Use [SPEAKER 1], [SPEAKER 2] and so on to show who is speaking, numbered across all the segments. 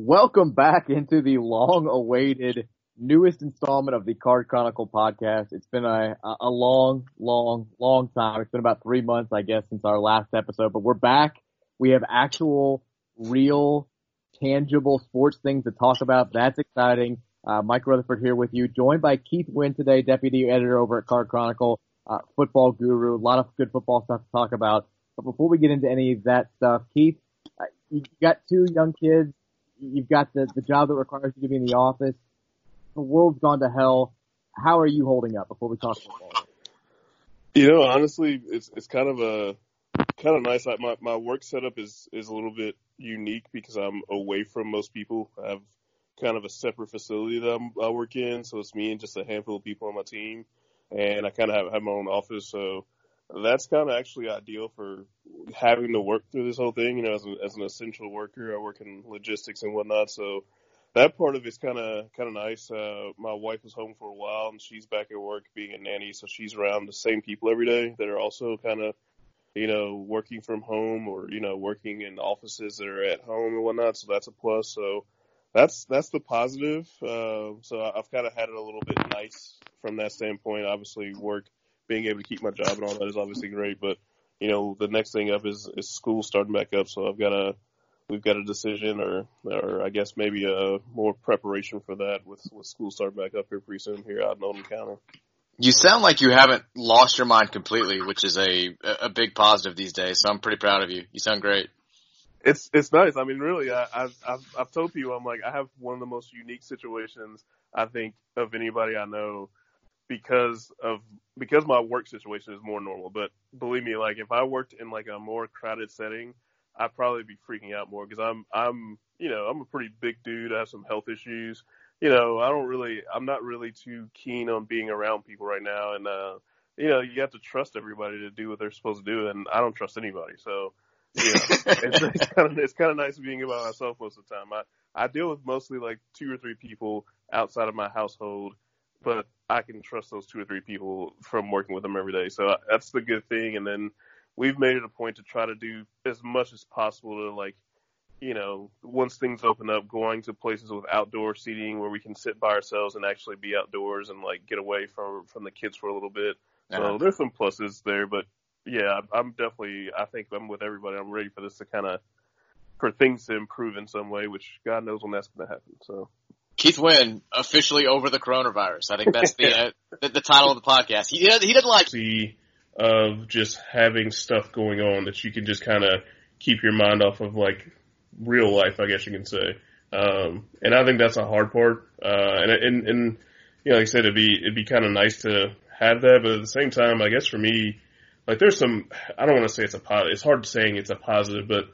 [SPEAKER 1] Welcome back into the long-awaited newest installment of the Card Chronicle podcast. It's been a, a long, long, long time. It's been about three months, I guess, since our last episode, but we're back. We have actual, real, tangible sports things to talk about. That's exciting. Uh, Mike Rutherford here with you, joined by Keith Wynn today, deputy editor over at Card Chronicle, uh, football guru. A lot of good football stuff to talk about. But before we get into any of that stuff, Keith, uh, you got two young kids You've got the, the job that requires you to be in the office. The world's gone to hell. How are you holding up before we talk football?
[SPEAKER 2] You know, honestly, it's it's kind of a kind of nice. Like my my work setup is is a little bit unique because I'm away from most people. I have kind of a separate facility that I'm, I work in, so it's me and just a handful of people on my team, and I kind of have, have my own office. So that's kind of actually ideal for having to work through this whole thing. You know, as, a, as an essential worker, I work in logistics and whatnot, so that part of it's kind of kind of nice. Uh, my wife was home for a while, and she's back at work being a nanny, so she's around the same people every day that are also kind of, you know, working from home or you know working in offices that are at home and whatnot. So that's a plus. So that's that's the positive. Uh, so I've kind of had it a little bit nice from that standpoint. Obviously, work being able to keep my job and all that is obviously great. But you know, the next thing up is, is school starting back up. So I've got a we've got a decision, or or I guess maybe a more preparation for that with with school starting back up here pretty soon here out in Oldham County.
[SPEAKER 3] You sound like you haven't lost your mind completely, which is a a big positive these days. So I'm pretty proud of you. You sound great.
[SPEAKER 2] It's it's nice. I mean, really, I, I've I've I've told people I'm like I have one of the most unique situations I think of anybody I know because of because my work situation is more normal. But believe me, like if I worked in like a more crowded setting, I'd probably be freaking out more because I'm I'm you know I'm a pretty big dude. I have some health issues. You know, I don't really I'm not really too keen on being around people right now, and uh, you know you have to trust everybody to do what they're supposed to do, and I don't trust anybody. So you know, it's, it's kind of it's kind of nice being by myself most of the time. I I deal with mostly like two or three people outside of my household but I can trust those two or three people from working with them every day. So that's the good thing. And then we've made it a point to try to do as much as possible to like, you know, once things open up, going to places with outdoor seating where we can sit by ourselves and actually be outdoors and like get away from from the kids for a little bit. So uh-huh. there's some pluses there, but yeah, I'm definitely. I think I'm with everybody. I'm ready for this to kind of for things to improve in some way, which God knows when that's going to happen. So
[SPEAKER 3] Keith Wynn officially over the coronavirus. I think that's the uh, the, the, title of the podcast. He he doesn't like
[SPEAKER 2] the of just having stuff going on that you can just kind of keep your mind off of like real life, I guess you can say. Um, and I think that's a hard part. Uh, and and and you know, like I said, it'd be it'd be kind of nice to have that, but at the same time, I guess for me, like there's some I don't want to say it's a positive. It's hard to saying it's a positive, but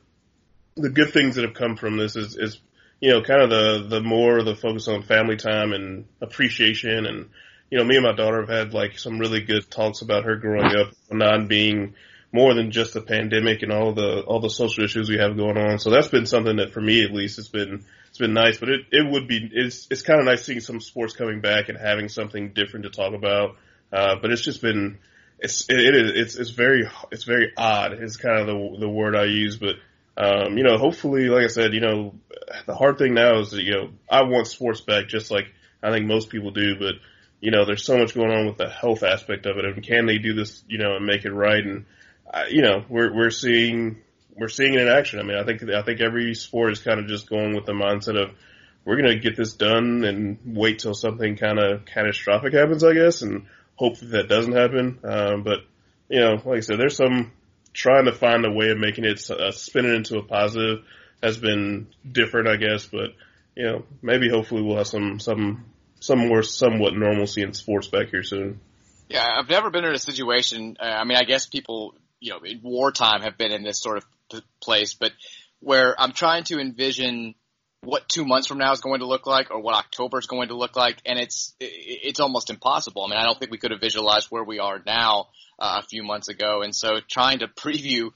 [SPEAKER 2] the good things that have come from this is is you know, kind of the, the more the focus on family time and appreciation. And, you know, me and my daughter have had like some really good talks about her growing up, not being more than just the pandemic and all the, all the social issues we have going on. So that's been something that for me at least it's been, it's been nice, but it, it would be, it's, it's kind of nice seeing some sports coming back and having something different to talk about. Uh, but it's just been, it's, it, it is, it's, it's very, it's very odd is kind of the, the word I use, but um, you know, hopefully, like I said, you know, the hard thing now is that, you know, I want sports back just like I think most people do, but, you know, there's so much going on with the health aspect of it. And can they do this, you know, and make it right? And, uh, you know, we're, we're seeing, we're seeing it in action. I mean, I think, I think every sport is kind of just going with the mindset of, we're going to get this done and wait till something kind of catastrophic happens, I guess, and hope that, that doesn't happen. Um, but, you know, like I said, there's some, trying to find a way of making it uh, spin it into a positive has been different, I guess. But you know, maybe hopefully we'll have some some some more somewhat normalcy in sports back here soon.
[SPEAKER 3] Yeah, I've never been in a situation. Uh, I mean, I guess people, you know, in wartime have been in this sort of place, but where I'm trying to envision what two months from now is going to look like or what October is going to look like. And it's, it's almost impossible. I mean, I don't think we could have visualized where we are now uh, a few months ago. And so trying to preview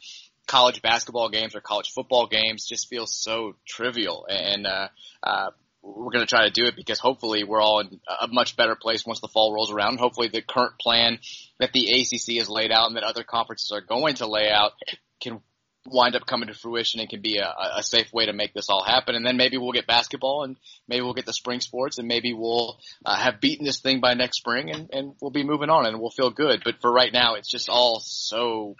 [SPEAKER 3] college basketball games or college football games just feels so trivial. And, uh, uh, we're going to try to do it because hopefully we're all in a much better place once the fall rolls around. Hopefully the current plan that the ACC has laid out and that other conferences are going to lay out can wind up coming to fruition and can be a, a safe way to make this all happen. And then maybe we'll get basketball and maybe we'll get the spring sports and maybe we'll uh, have beaten this thing by next spring and, and we'll be moving on and we'll feel good. But for right now, it's just all so,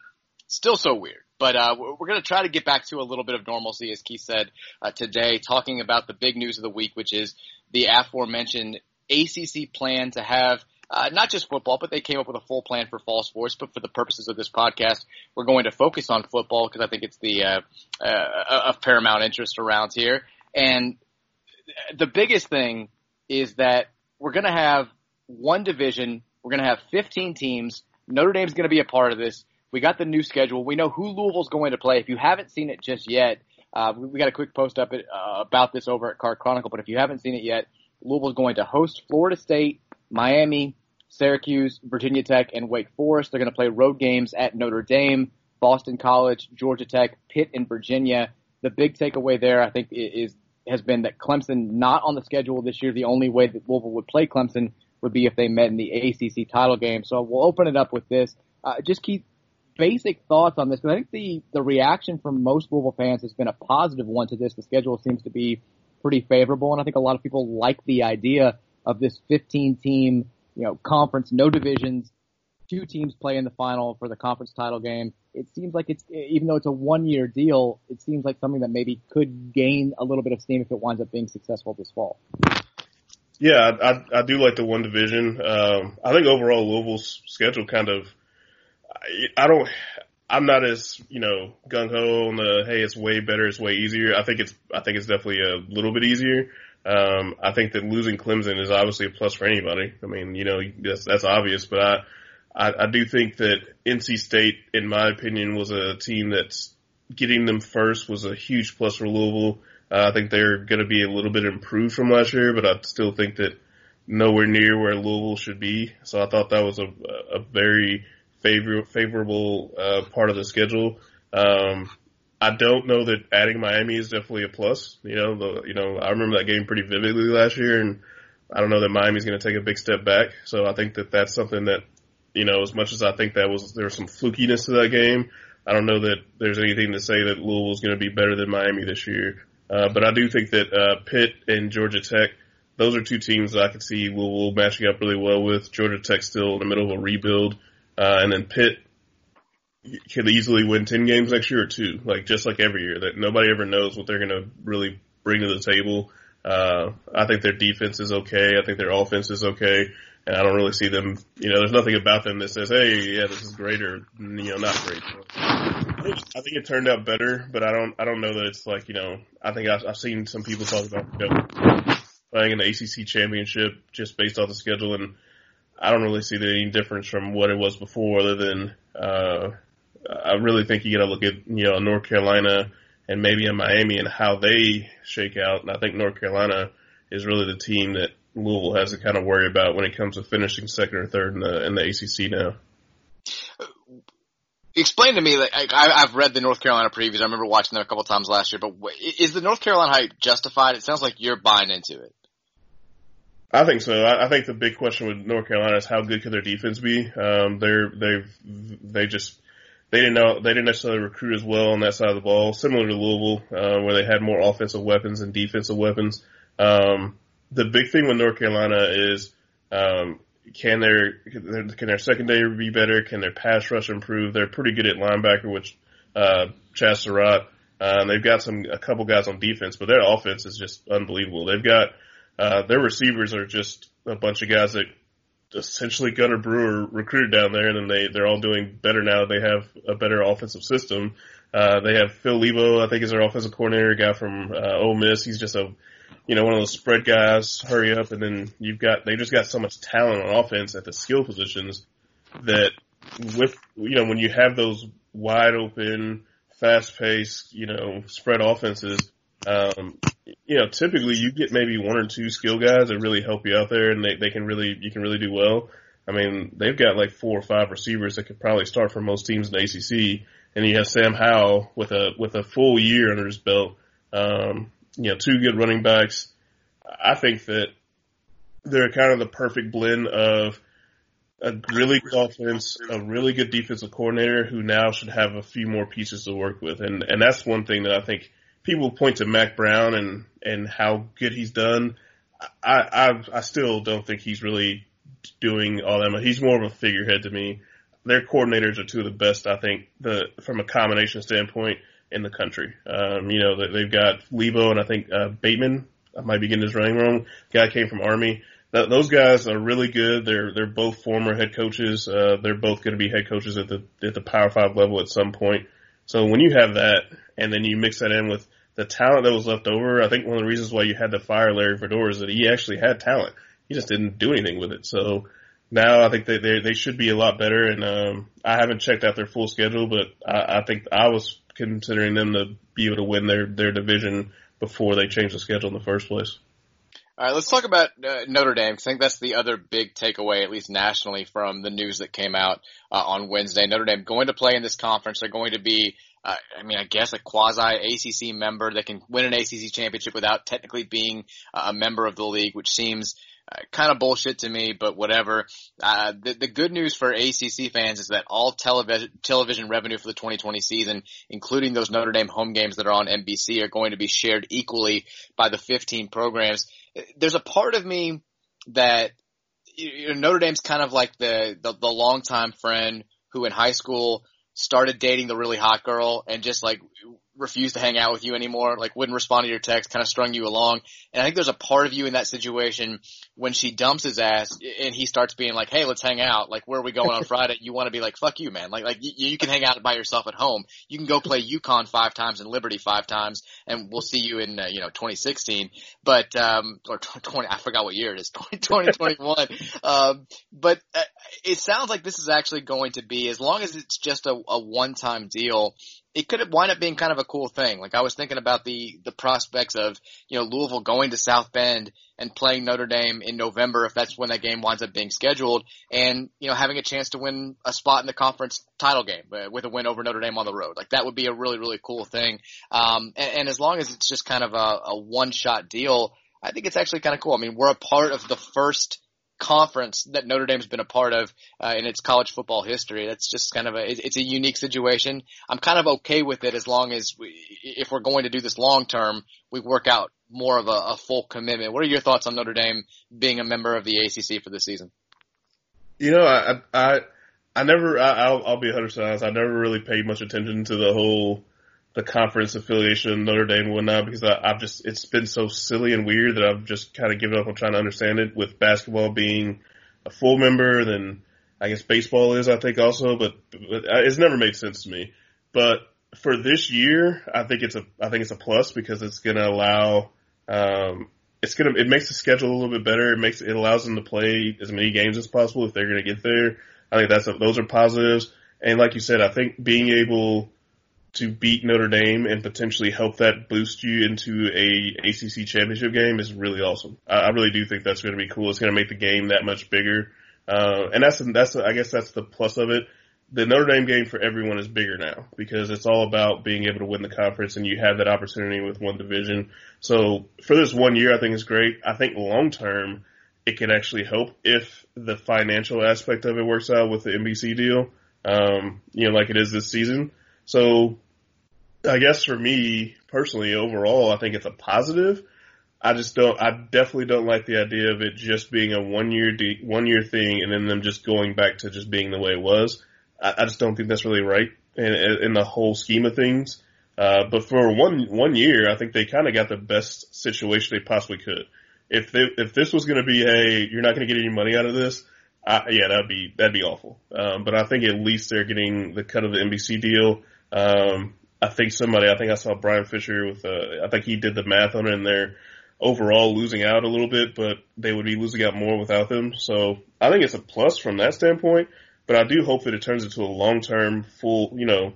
[SPEAKER 3] still so weird. But uh, we're going to try to get back to a little bit of normalcy, as Keith said uh, today, talking about the big news of the week, which is the aforementioned ACC plan to have – uh, not just football, but they came up with a full plan for fall sports. But for the purposes of this podcast, we're going to focus on football because I think it's the uh, uh, of paramount interest around here. And the biggest thing is that we're going to have one division. We're going to have 15 teams. Notre Dame's going to be a part of this. We got the new schedule. We know who Louisville's going to play. If you haven't seen it just yet, uh, we got a quick post up uh, about this over at Card Chronicle. But if you haven't seen it yet, Louisville's going to host Florida State, Miami, Syracuse, Virginia Tech, and Wake Forest. They're going to play road games at Notre Dame, Boston College, Georgia Tech, Pitt, and Virginia. The big takeaway there, I think, is has been that Clemson not on the schedule this year. The only way that Louisville would play Clemson would be if they met in the ACC title game. So we'll open it up with this. Uh, just keep basic thoughts on this I think the the reaction from most Louisville fans has been a positive one to this. The schedule seems to be pretty favorable, and I think a lot of people like the idea of this 15 team you know, conference, no divisions, two teams play in the final for the conference title game. It seems like it's, even though it's a one year deal, it seems like something that maybe could gain a little bit of steam if it winds up being successful this fall.
[SPEAKER 2] Yeah, I, I, I do like the one division. Um, I think overall Louisville's schedule kind of, I, I don't, I'm not as, you know, gung ho on the, hey, it's way better, it's way easier. I think it's, I think it's definitely a little bit easier. Um, I think that losing Clemson is obviously a plus for anybody. I mean, you know, that's, that's obvious, but I, I, I do think that NC State, in my opinion, was a team that's getting them first was a huge plus for Louisville. Uh, I think they're going to be a little bit improved from last year, but I still think that nowhere near where Louisville should be. So I thought that was a, a very favor, favorable uh, part of the schedule. Um, I don't know that adding Miami is definitely a plus. You know, the, you know, I remember that game pretty vividly last year, and I don't know that Miami's going to take a big step back. So I think that that's something that, you know, as much as I think that was there was some flukiness to that game, I don't know that there's anything to say that Louisville's going to be better than Miami this year. Uh, but I do think that uh, Pitt and Georgia Tech, those are two teams that I could see Louisville matching up really well with. Georgia Tech still in the middle of a rebuild, uh, and then Pitt could easily win 10 games next year or two, like just like every year that nobody ever knows what they're going to really bring to the table. Uh, I think their defense is okay. I think their offense is okay. And I don't really see them, you know, there's nothing about them that says, hey, yeah, this is great or, you know, not great. I think it turned out better, but I don't, I don't know that it's like, you know, I think I've, I've seen some people talk about, you know, playing in the ACC championship just based off the schedule and I don't really see any difference from what it was before other than, uh, I really think you got to look at you know North Carolina and maybe in Miami and how they shake out. And I think North Carolina is really the team that Louisville has to kind of worry about when it comes to finishing second or third in the in the ACC now.
[SPEAKER 3] Explain to me, like I, I've read the North Carolina previews. I remember watching them a couple times last year. But is the North Carolina hype justified? It sounds like you're buying into it.
[SPEAKER 2] I think so. I, I think the big question with North Carolina is how good could their defense be. Um, they're they've they just they didn't know they didn't necessarily recruit as well on that side of the ball, similar to Louisville, uh, where they had more offensive weapons and defensive weapons. Um, the big thing with North Carolina is um, can their can their secondary be better? Can their pass rush improve? They're pretty good at linebacker, which uh, Chazz Surratt. Uh, they've got some a couple guys on defense, but their offense is just unbelievable. They've got uh, their receivers are just a bunch of guys that essentially Gunnar Brewer recruited down there, and then they they're all doing better now. They have a better offensive system. Uh, they have Phil Lebo, I think, is their offensive coordinator, guy from uh, Ole Miss. He's just a you know one of those spread guys. Hurry up, and then you've got they just got so much talent on offense at the skill positions that with you know when you have those wide open, fast paced, you know, spread offenses. Um, you know, typically you get maybe one or two skill guys that really help you out there and they, they can really, you can really do well. I mean, they've got like four or five receivers that could probably start for most teams in the ACC. And you have Sam Howell with a, with a full year under his belt. Um, you know, two good running backs. I think that they're kind of the perfect blend of a really good offense, a really good defensive coordinator who now should have a few more pieces to work with. And, and that's one thing that I think people point to Mack Brown and, and how good he's done. I, I, I still don't think he's really doing all that much. He's more of a figurehead to me. Their coordinators are two of the best, I think, the, from a combination standpoint in the country. Um, you know, they've got Lebo and I think, uh, Bateman. I might be getting his name wrong. Guy came from Army those guys are really good. They're they're both former head coaches. Uh, they're both going to be head coaches at the at the Power Five level at some point. So when you have that, and then you mix that in with the talent that was left over, I think one of the reasons why you had to fire Larry Fedora is that he actually had talent. He just didn't do anything with it. So now I think they they, should be a lot better. And um, I haven't checked out their full schedule, but I, I think I was considering them to be able to win their their division before they changed the schedule in the first place.
[SPEAKER 3] All right, let's talk about uh, Notre Dame. I think that's the other big takeaway, at least nationally, from the news that came out uh, on Wednesday. Notre Dame going to play in this conference. They're going to be, uh, I mean, I guess a quasi ACC member that can win an ACC championship without technically being a member of the league, which seems uh, kind of bullshit to me, but whatever. Uh, the, the good news for ACC fans is that all television television revenue for the 2020 season, including those Notre Dame home games that are on NBC, are going to be shared equally by the 15 programs there's a part of me that you know, Notre Dame's kind of like the, the the longtime friend who in high school started dating the really hot girl and just like refused to hang out with you anymore, like wouldn't respond to your text, kind of strung you along. And I think there's a part of you in that situation when she dumps his ass and he starts being like, "Hey, let's hang out. Like, where are we going on Friday?" You want to be like, "Fuck you, man. Like, like you, you can hang out by yourself at home. You can go play UConn five times and Liberty five times, and we'll see you in uh, you know 2016." But um, or 20, I forgot what year it is, 2021. um, but uh, it sounds like this is actually going to be as long as it's just a, a one time deal it could wind up being kind of a cool thing. Like I was thinking about the the prospects of you know Louisville going to South Bend and playing Notre Dame in November if that's when that game winds up being scheduled, and you know having a chance to win a spot in the conference title game uh, with a win over Notre Dame on the road. Like that would be a really really cool thing. Um, and, and as long as it's just kind of a, a one shot deal, I think it's actually kind of cool. I mean, we're a part of the first conference that Notre Dame's been a part of uh, in its college football history. That's just kind of a it's a unique situation. I'm kind of okay with it as long as we, if we're going to do this long term, we work out more of a, a, full commitment. What are your thoughts on Notre Dame being a member of the ACC for this season?
[SPEAKER 2] You know, I I I never I, will I'll be 100 percent honest. I never really paid much attention to the whole the conference affiliation of Notre Dame and whatnot because I, I've just it's been so silly and weird that I've just kind of given up on trying to understand it. With basketball being a full member, then I guess baseball is I think also, but, but it's never made sense to me. But for this year, I think it's a I think it's a plus because it's going to allow um, it's gonna it makes the schedule a little bit better. It makes it allows them to play as many games as possible if they're going to get there. I think that's a, those are positives. And like you said, I think being able to beat Notre Dame and potentially help that boost you into a ACC championship game is really awesome. I, I really do think that's going to be cool. It's going to make the game that much bigger. Uh, and that's, that's, I guess that's the plus of it. The Notre Dame game for everyone is bigger now because it's all about being able to win the conference and you have that opportunity with one division. So for this one year, I think it's great. I think long term, it could actually help if the financial aspect of it works out with the NBC deal. Um, you know, like it is this season. So I guess for me personally, overall, I think it's a positive. I just don't, I definitely don't like the idea of it just being a one year, de- one year thing and then them just going back to just being the way it was. I, I just don't think that's really right in, in the whole scheme of things. Uh, but for one, one year, I think they kind of got the best situation they possibly could. If they, if this was going to be, hey, you're not going to get any money out of this, I, yeah, that'd be, that'd be awful. Um, but I think at least they're getting the cut of the NBC deal. Um, I think somebody, I think I saw Brian Fisher with, uh, I think he did the math on it and they're overall losing out a little bit, but they would be losing out more without them. So I think it's a plus from that standpoint, but I do hope that it turns into a long-term full, you know,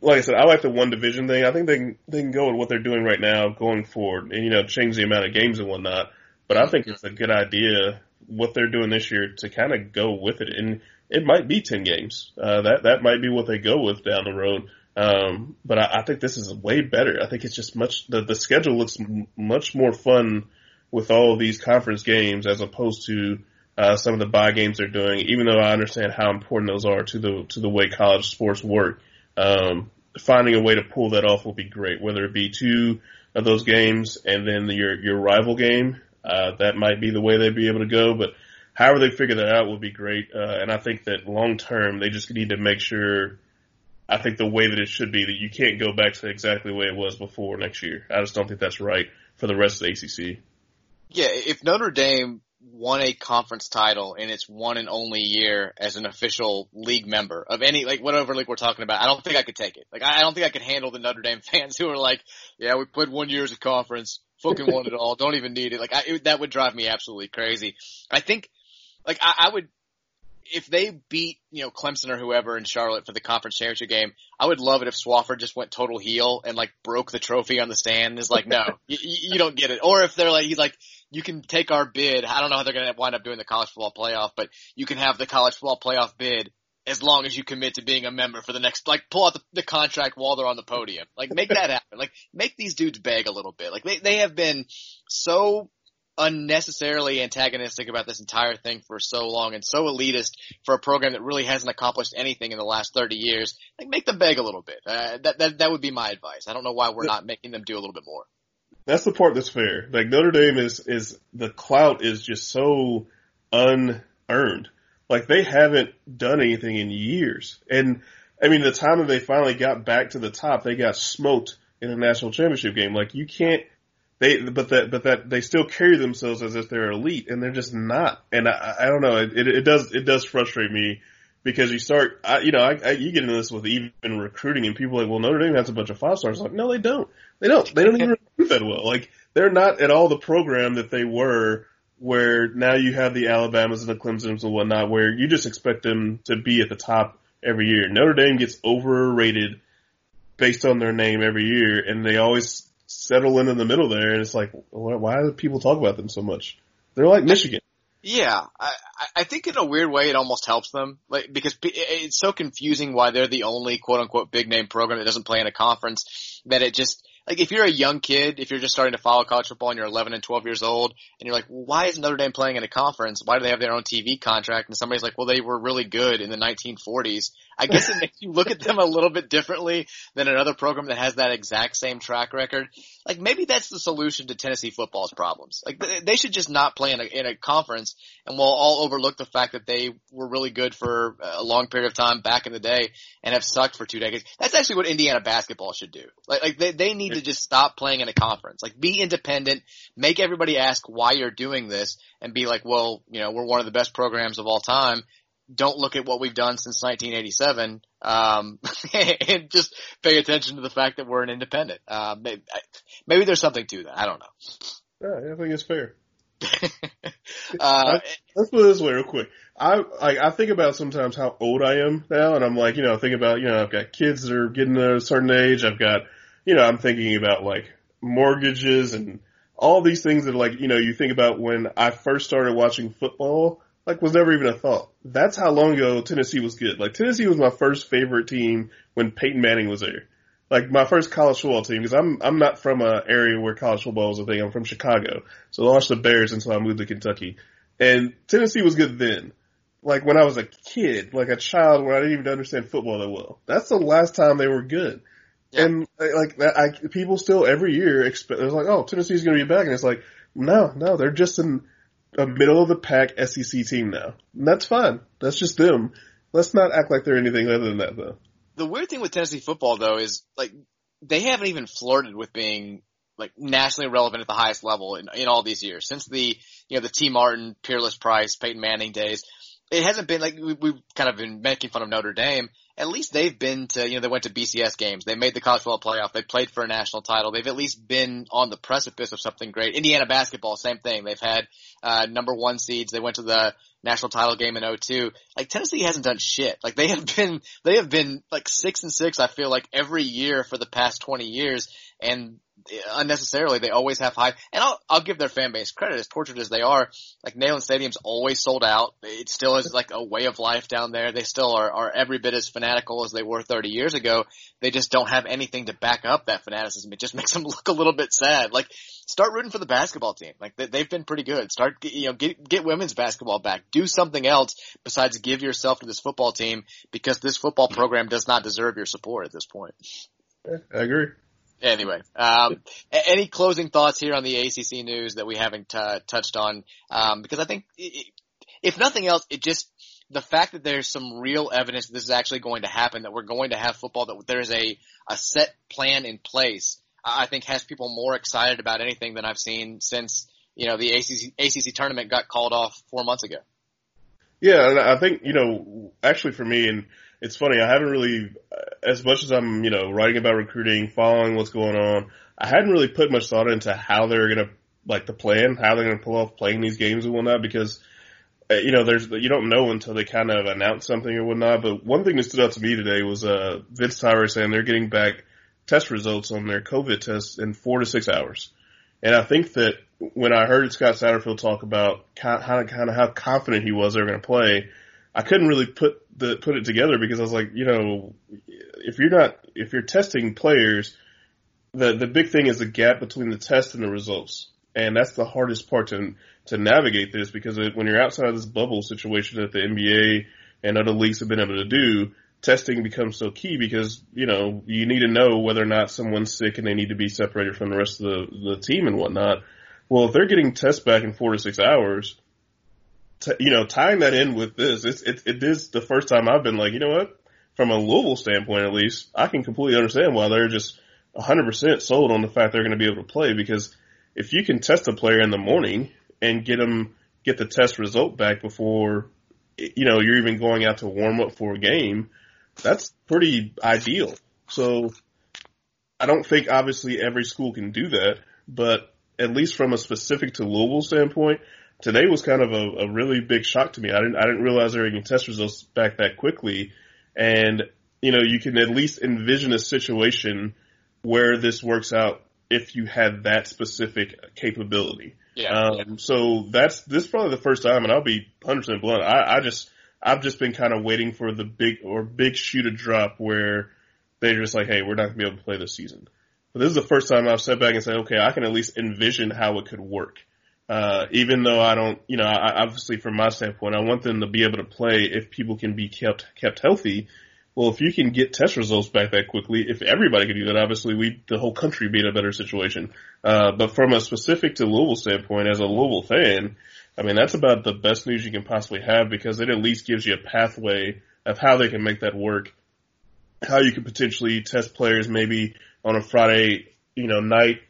[SPEAKER 2] like I said, I like the one division thing. I think they can, they can go with what they're doing right now going forward and, you know, change the amount of games and whatnot. But I think it's a good idea what they're doing this year to kind of go with it. And it might be 10 games. Uh, that, that might be what they go with down the road. Um, but I, I, think this is way better. I think it's just much, the, the schedule looks m- much more fun with all of these conference games as opposed to uh, some of the buy games they're doing, even though I understand how important those are to the to the way college sports work. Um, finding a way to pull that off will be great. Whether it be two of those games and then your your rival game, uh, that might be the way they'd be able to go. But however they figure that out will be great. Uh, and I think that long term they just need to make sure. I think the way that it should be that you can't go back to exactly the way it was before next year. I just don't think that's right for the rest of the ACC.
[SPEAKER 3] Yeah, if Notre Dame won a conference title in its one and only year as an official league member of any like whatever league we're talking about. I don't think I could take it. Like I don't think I could handle the Notre Dame fans who are like, yeah, we played one year as a conference, fucking won it all, don't even need it. Like I, it, that would drive me absolutely crazy. I think, like I, I would. If they beat, you know, Clemson or whoever in Charlotte for the conference championship game, I would love it if Swofford just went total heel and like broke the trophy on the stand and is like, no, you, you don't get it. Or if they're like, he's like, you can take our bid. I don't know how they're going to wind up doing the college football playoff, but you can have the college football playoff bid as long as you commit to being a member for the next, like pull out the, the contract while they're on the podium. Like make that happen. Like make these dudes beg a little bit. Like they, they have been so unnecessarily antagonistic about this entire thing for so long and so elitist for a program that really hasn't accomplished anything in the last 30 years. Like make them beg a little bit. Uh, that, that, that would be my advice. I don't know why we're not making them do a little bit more.
[SPEAKER 2] That's the part that's fair. Like Notre Dame is is the clout is just so unearned. Like they haven't done anything in years. And I mean the time that they finally got back to the top, they got smoked in a national championship game. Like you can't they but that but that they still carry themselves as if they're elite and they're just not. And I, I don't know, it, it does it does frustrate me because you start, I, you know, I, I, you get into this with even recruiting, and people are like, well, Notre Dame has a bunch of five stars. Like, no, they don't. They don't. They don't even recruit that well. Like, they're not at all the program that they were. Where now you have the Alabamas and the Clemson's and whatnot, where you just expect them to be at the top every year. Notre Dame gets overrated based on their name every year, and they always settle in in the middle there. And it's like, why do people talk about them so much? They're like Michigan.
[SPEAKER 3] Yeah, I, I think in a weird way it almost helps them, like because it's so confusing why they're the only quote unquote big name program that doesn't play in a conference that it just like if you're a young kid, if you're just starting to follow college football and you're 11 and 12 years old, and you're like, why is Notre Dame playing in a conference? Why do they have their own TV contract? And somebody's like, well, they were really good in the 1940s. I guess it makes you look at them a little bit differently than another program that has that exact same track record. Like maybe that's the solution to Tennessee football's problems. Like they should just not play in a, in a conference, and we'll all overlook the fact that they were really good for a long period of time back in the day and have sucked for two decades. That's actually what Indiana basketball should do. Like, like they they need to just stop playing in a conference. Like be independent, make everybody ask why you're doing this, and be like, well, you know, we're one of the best programs of all time don't look at what we've done since 1987, um, and just pay attention to the fact that we're an independent. Uh, maybe, maybe, there's something to that. I don't know.
[SPEAKER 2] Yeah, I think it's fair. uh, let's put it this way real quick. I like I think about sometimes how old I am now, and I'm like, you know, think about you know I've got kids that are getting a certain age. I've got, you know, I'm thinking about like mortgages and all these things that like you know you think about when I first started watching football like was never even a thought. That's how long ago Tennessee was good. Like Tennessee was my first favorite team when Peyton Manning was there. Like my first college football team because I'm I'm not from a area where college football is a thing. I'm from Chicago, so I watched the Bears until I moved to Kentucky. And Tennessee was good then. Like when I was a kid, like a child, when I didn't even understand football that well. That's the last time they were good. Yeah. And like that, I people still every year expect. It's like, oh, Tennessee's going to be back, and it's like, no, no, they're just an a middle of the pack SEC team now. And that's fine. That's just them. Let's not act like they're anything other than that though.
[SPEAKER 3] The weird thing with Tennessee football though is like they haven't even flirted with being like nationally relevant at the highest level in, in all these years since the you know the Tee Martin, Peerless Price, Peyton Manning days. It hasn't been like we, we've kind of been making fun of Notre Dame. At least they've been to you know they went to BCS games. They made the college football playoff. They played for a national title. They've at least been on the precipice of something great. Indiana basketball, same thing. They've had uh, number one seeds. They went to the national title game in 02. Like Tennessee hasn't done shit. Like they have been, they have been like six and six. I feel like every year for the past 20 years. And unnecessarily. They always have high, and I'll, I'll give their fan base credit as tortured as they are. Like Neyland Stadium's always sold out. It still is like a way of life down there. They still are, are every bit as fanatical as they were 30 years ago. They just don't have anything to back up that fanaticism. It just makes them look a little bit sad. Like start rooting for the basketball team. Like they, they've been pretty good. Start, you know, get, get women's basketball back. Do something else besides give yourself to this football team because this football program does not deserve your support at this point.
[SPEAKER 2] I agree.
[SPEAKER 3] Anyway, um, any closing thoughts here on the ACC news that we haven't t- touched on? Um, because I think, it, if nothing else, it just the fact that there's some real evidence that this is actually going to happen, that we're going to have football, that there's a a set plan in place, I think has people more excited about anything than I've seen since you know the ACC ACC tournament got called off four months ago.
[SPEAKER 2] Yeah, and I think you know, actually for me, and it's funny, I haven't really, as much as I'm, you know, writing about recruiting, following what's going on, I hadn't really put much thought into how they're gonna, like the plan, how they're gonna pull off playing these games and whatnot, because, uh, you know, there's, you don't know until they kind of announce something or whatnot, but one thing that stood out to me today was, uh, Vince Tyra saying they're getting back test results on their COVID tests in four to six hours. And I think that when I heard Scott Satterfield talk about kind of, kind of how confident he was they were going to play, I couldn't really put the put it together because I was like, you know, if you're not if you're testing players, the the big thing is the gap between the test and the results, and that's the hardest part to to navigate this because it, when you're outside of this bubble situation that the NBA and other leagues have been able to do, testing becomes so key because you know you need to know whether or not someone's sick and they need to be separated from the rest of the the team and whatnot. Well, if they're getting tests back in four to six hours, t- you know, tying that in with this, it's, it, it is the first time I've been like, you know what? From a Louisville standpoint, at least, I can completely understand why they're just 100% sold on the fact they're going to be able to play because if you can test a player in the morning and get them, get the test result back before, you know, you're even going out to warm up for a game, that's pretty ideal. So I don't think obviously every school can do that, but at least from a specific to Louisville standpoint, today was kind of a, a really big shock to me. I didn't I didn't realize they were getting test results back that quickly, and you know you can at least envision a situation where this works out if you had that specific capability.
[SPEAKER 3] Yeah.
[SPEAKER 2] Um, so that's this is probably the first time, and I'll be 100 percent blunt. I, I just I've just been kind of waiting for the big or big shoe to drop where they're just like, hey, we're not gonna be able to play this season. But this is the first time I've sat back and said, okay, I can at least envision how it could work. Uh, even though I don't, you know, I, obviously from my standpoint, I want them to be able to play if people can be kept kept healthy. Well, if you can get test results back that quickly, if everybody could do that, obviously we, the whole country, be in a better situation. Uh, but from a specific to Louisville standpoint, as a Louisville fan, I mean, that's about the best news you can possibly have because it at least gives you a pathway of how they can make that work. How you could potentially test players maybe on a Friday, you know, night,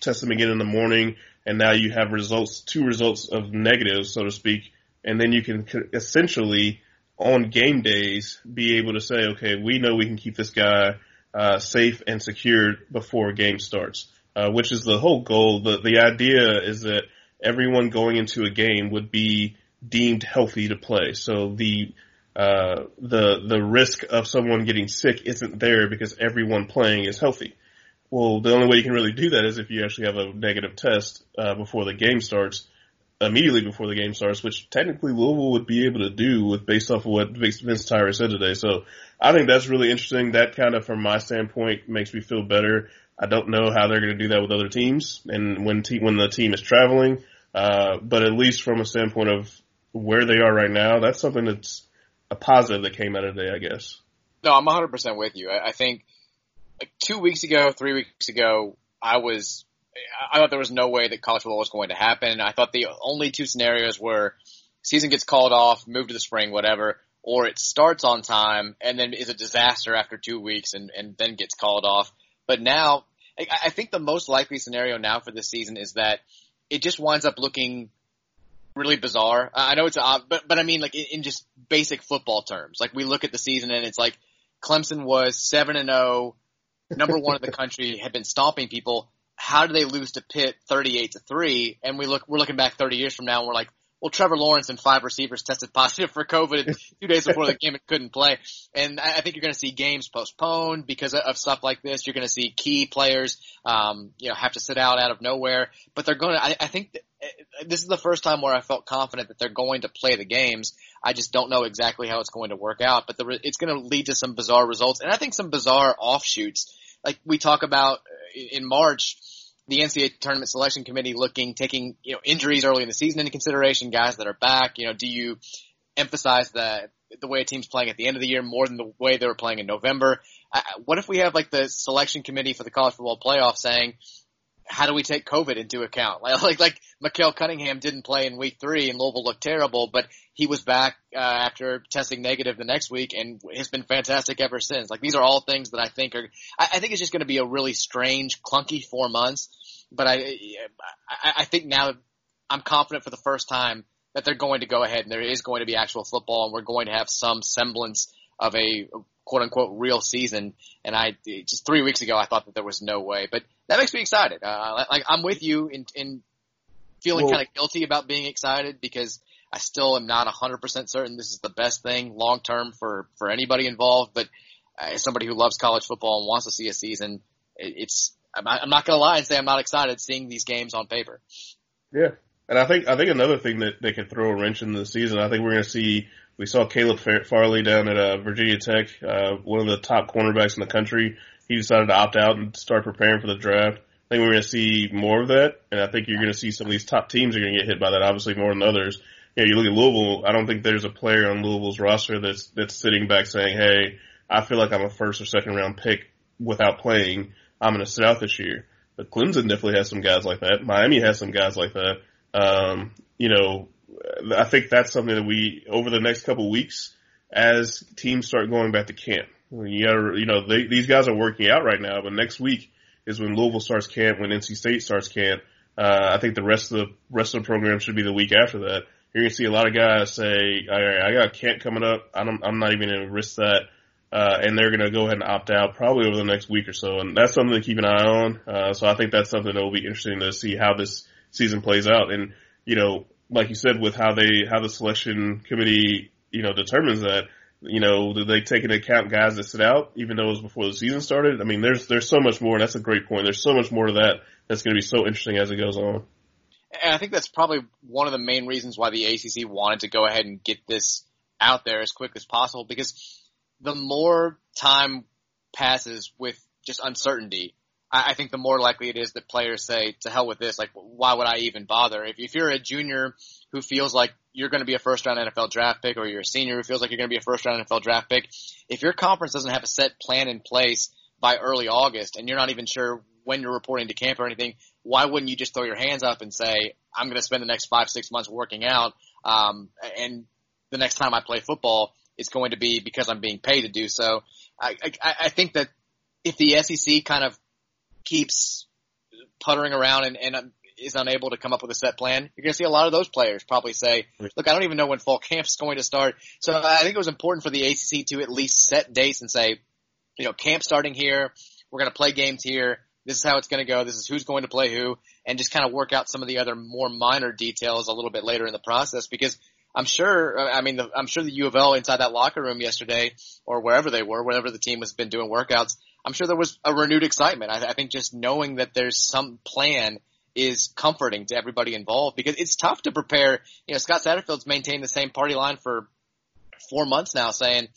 [SPEAKER 2] test them again in the morning, and now you have results, two results of negatives, so to speak, and then you can essentially on game days be able to say, okay, we know we can keep this guy uh, safe and secured before game starts, uh, which is the whole goal. The the idea is that everyone going into a game would be deemed healthy to play, so the uh, the the risk of someone getting sick isn't there because everyone playing is healthy. Well, the only way you can really do that is if you actually have a negative test uh, before the game starts, immediately before the game starts, which technically Louisville would be able to do with based off of what Vince Tyra said today. So I think that's really interesting. That kind of, from my standpoint, makes me feel better. I don't know how they're going to do that with other teams and when te- when the team is traveling, uh, but at least from a standpoint of where they are right now, that's something that's a positive that came out of today, I guess.
[SPEAKER 3] No, I'm 100% with you. I, I think two weeks ago, three weeks ago, I was, I thought there was no way that college football was going to happen. I thought the only two scenarios were season gets called off, move to the spring, whatever, or it starts on time and then is a disaster after two weeks and, and then gets called off. But now, I think the most likely scenario now for this season is that it just winds up looking really bizarre. I know it's odd, but but I mean like in, in just basic football terms. Like we look at the season and it's like Clemson was seven and zero oh number one in the country, had been stomping people. How do they lose to Pitt 38 to three? And we look, we're looking back 30 years from now and we're like, well, Trevor Lawrence and five receivers tested positive for COVID two days before the game and couldn't play. And I think you're going to see games postponed because of stuff like this. You're going to see key players, um, you know, have to sit out out of nowhere. But they're going to. I, I think uh, this is the first time where I felt confident that they're going to play the games. I just don't know exactly how it's going to work out, but the, it's going to lead to some bizarre results, and I think some bizarre offshoots. Like we talk about uh, in March the NCAA tournament selection committee looking, taking, you know, injuries early in the season into consideration, guys that are back, you know, do you emphasize the, the way a team's playing at the end of the year more than the way they were playing in November? What if we have like the selection committee for the college football playoff saying, how do we take COVID into account? Like, like, like Malik Cunningham didn't play in week three and Louisville looked terrible, but he was back, uh, after testing negative the next week and has been fantastic ever since. Like, these are all things that I think are, I, I think it's just going to be a really strange, clunky four months but I, I, I think now I'm confident for the first time that they're going to go ahead and there is going to be actual football and we're going to have some semblance of a quote unquote real season. And I just three weeks ago I thought that there was no way, but that makes me excited. Uh, like I'm with you in, in feeling well, kind of guilty about being excited because I still am not 100% certain this is the best thing long term for, for anybody involved. But as somebody who loves college football and wants to see a season, it's, I'm not, I'm not going to lie and say I'm not excited seeing these games on paper.
[SPEAKER 2] Yeah. And I think, I think another thing that they could throw a wrench in the season, I think we're going to see, we saw Caleb Farley down at uh, Virginia Tech, uh, one of the top cornerbacks in the country. He decided to opt out and start preparing for the draft. I think we're going to see more of that, and I think you're going to see some of these top teams are going to get hit by that, obviously more than others. You know, you look at Louisville, I don't think there's a player on Louisville's roster that's, that's sitting back saying, hey, I feel like I'm a first or second round pick without playing. I'm going to sit out this year. But Clemson definitely has some guys like that. Miami has some guys like that. Um, you know, I think that's something that we, over the next couple of weeks, as teams start going back to camp, you gotta, you know, they, these guys are working out right now, but next week is when Louisville starts camp, when NC State starts camp. Uh, I think the rest of the rest of the program should be the week after that. You're gonna see a lot of guys say, "All right, I got camp coming up. I'm, I'm not even gonna risk that." uh, and they're to go ahead and opt out probably over the next week or so. And that's something to keep an eye on. Uh, so I think that's something that will be interesting to see how this season plays out. And, you know, like you said, with how they, how the selection committee, you know, determines that, you know, do they take into account guys that sit out, even though it was before the season started? I mean, there's, there's so much more, and that's a great point. There's so much more to that that's going to be so interesting as it goes on.
[SPEAKER 3] And I think that's probably one of the main reasons why the ACC wanted to go ahead and get this out there as quick as possible because the more time passes with just uncertainty, I, I think the more likely it is that players say, to hell with this, like, why would I even bother? If, if you're a junior who feels like you're going to be a first round NFL draft pick or you're a senior who feels like you're going to be a first round NFL draft pick, if your conference doesn't have a set plan in place by early August and you're not even sure when you're reporting to camp or anything, why wouldn't you just throw your hands up and say, I'm going to spend the next five, six months working out, um, and the next time I play football, it's going to be because I'm being paid to do so. I, I, I think that if the SEC kind of keeps puttering around and, and uh, is unable to come up with a set plan, you're going to see a lot of those players probably say, look, I don't even know when fall camp's going to start. So I think it was important for the ACC to at least set dates and say, you know, camp starting here. We're going to play games here. This is how it's going to go. This is who's going to play who and just kind of work out some of the other more minor details a little bit later in the process because I'm sure. Uh, I mean, the, I'm sure the U of L inside that locker room yesterday, or wherever they were, wherever the team has been doing workouts. I'm sure there was a renewed excitement. I, I think just knowing that there's some plan is comforting to everybody involved because it's tough to prepare. You know, Scott Satterfield's maintained the same party line for four months now, saying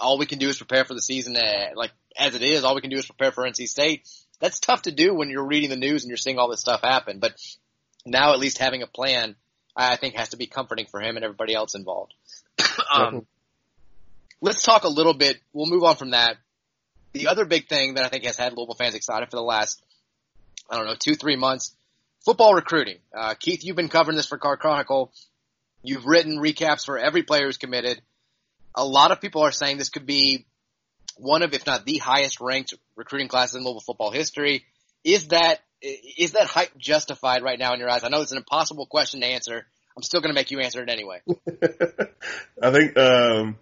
[SPEAKER 3] all we can do is prepare for the season. Uh, like as it is, all we can do is prepare for NC State. That's tough to do when you're reading the news and you're seeing all this stuff happen. But now at least having a plan I think has to be comforting for him and everybody else involved. um, let's talk a little bit. We'll move on from that. The other big thing that I think has had Louisville fans excited for the last, I don't know, two, three months, football recruiting. Uh, Keith, you've been covering this for Card Chronicle. You've written recaps for every player who's committed. A lot of people are saying this could be one of, if not the highest ranked recruiting classes in Louisville football history. Is that is that hype justified right now in your eyes? I know it's an impossible question to answer. I'm still going to make you answer it anyway.
[SPEAKER 2] I think um,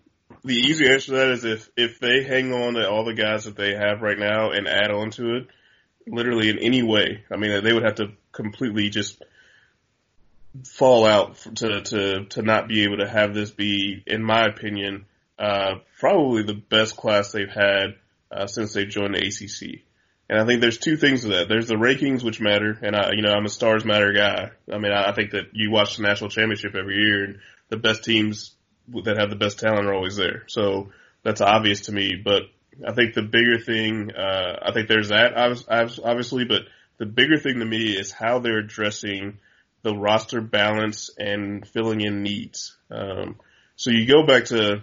[SPEAKER 2] the easy answer to that is if if they hang on to all the guys that they have right now and add on to it, literally in any way. I mean, they would have to completely just fall out to to to not be able to have this be, in my opinion, uh, probably the best class they've had uh, since they joined the ACC. And I think there's two things to that. There's the rankings, which matter, and I, you know, I'm a stars matter guy. I mean, I, I think that you watch the national championship every year, and the best teams that have the best talent are always there. So that's obvious to me. But I think the bigger thing, uh, I think there's that obviously, but the bigger thing to me is how they're addressing the roster balance and filling in needs. Um, so you go back to,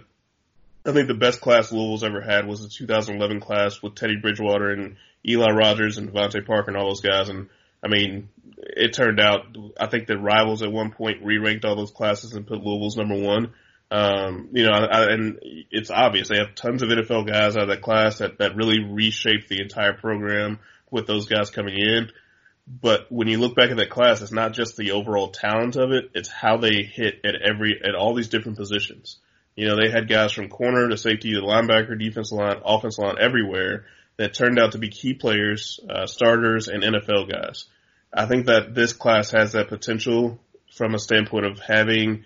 [SPEAKER 2] I think the best class Louisville's ever had was the 2011 class with Teddy Bridgewater and Eli Rogers and DeVante Parker and all those guys. And I mean, it turned out, I think the rivals at one point re-ranked all those classes and put Louisville's number one. Um, you know, I, and it's obvious they have tons of NFL guys out of that class that, that really reshaped the entire program with those guys coming in. But when you look back at that class, it's not just the overall talent of it; it's how they hit at every at all these different positions. You know, they had guys from corner to safety to linebacker, defensive line, offensive line, everywhere that turned out to be key players, uh, starters, and NFL guys. I think that this class has that potential from a standpoint of having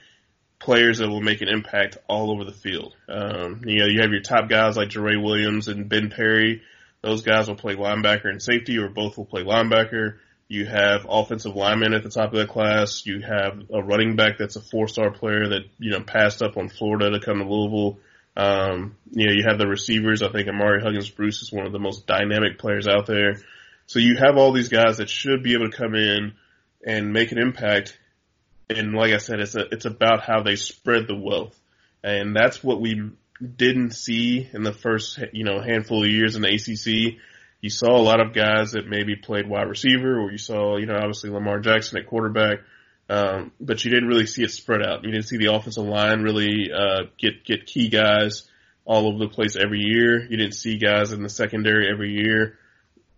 [SPEAKER 2] players that will make an impact all over the field. Um, you know, you have your top guys like Jerray Williams and Ben Perry. Those guys will play linebacker and safety, or both will play linebacker. You have offensive linemen at the top of that class. You have a running back that's a four-star player that you know passed up on Florida to come to Louisville. Um, you know, you have the receivers. I think Ahmari Huggins Bruce is one of the most dynamic players out there. So you have all these guys that should be able to come in and make an impact and like I said, it's a, it's about how they spread the wealth, and that's what we didn't see in the first you know handful of years in the ACC. You saw a lot of guys that maybe played wide receiver, or you saw you know obviously Lamar Jackson at quarterback, um, but you didn't really see it spread out. You didn't see the offensive line really uh, get get key guys all over the place every year. You didn't see guys in the secondary every year.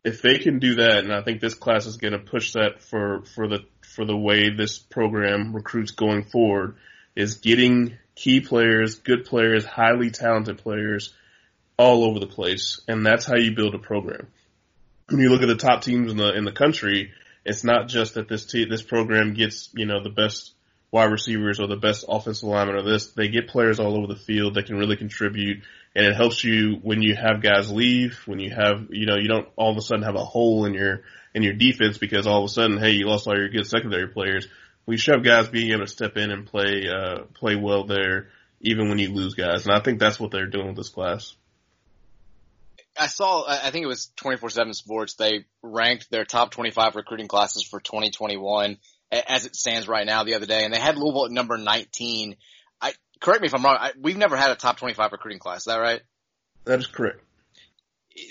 [SPEAKER 2] If they can do that, and I think this class is going to push that for for the for the way this program recruits going forward is getting key players, good players, highly talented players all over the place, and that's how you build a program. When you look at the top teams in the in the country, it's not just that this te- this program gets you know the best wide receivers or the best offensive lineman or this. They get players all over the field that can really contribute, and it helps you when you have guys leave, when you have you know you don't all of a sudden have a hole in your in your defense because all of a sudden, hey, you lost all your good secondary players. We should have guys being able to step in and play uh, play well there, even when you lose guys. And I think that's what they're doing with this class.
[SPEAKER 3] I saw, I think it was 24-7 Sports. They ranked their top 25 recruiting classes for 2021 as it stands right now the other day, and they had Louisville at number 19. I correct me if I'm wrong. I, we've never had a top 25 recruiting class. Is that right?
[SPEAKER 2] That is correct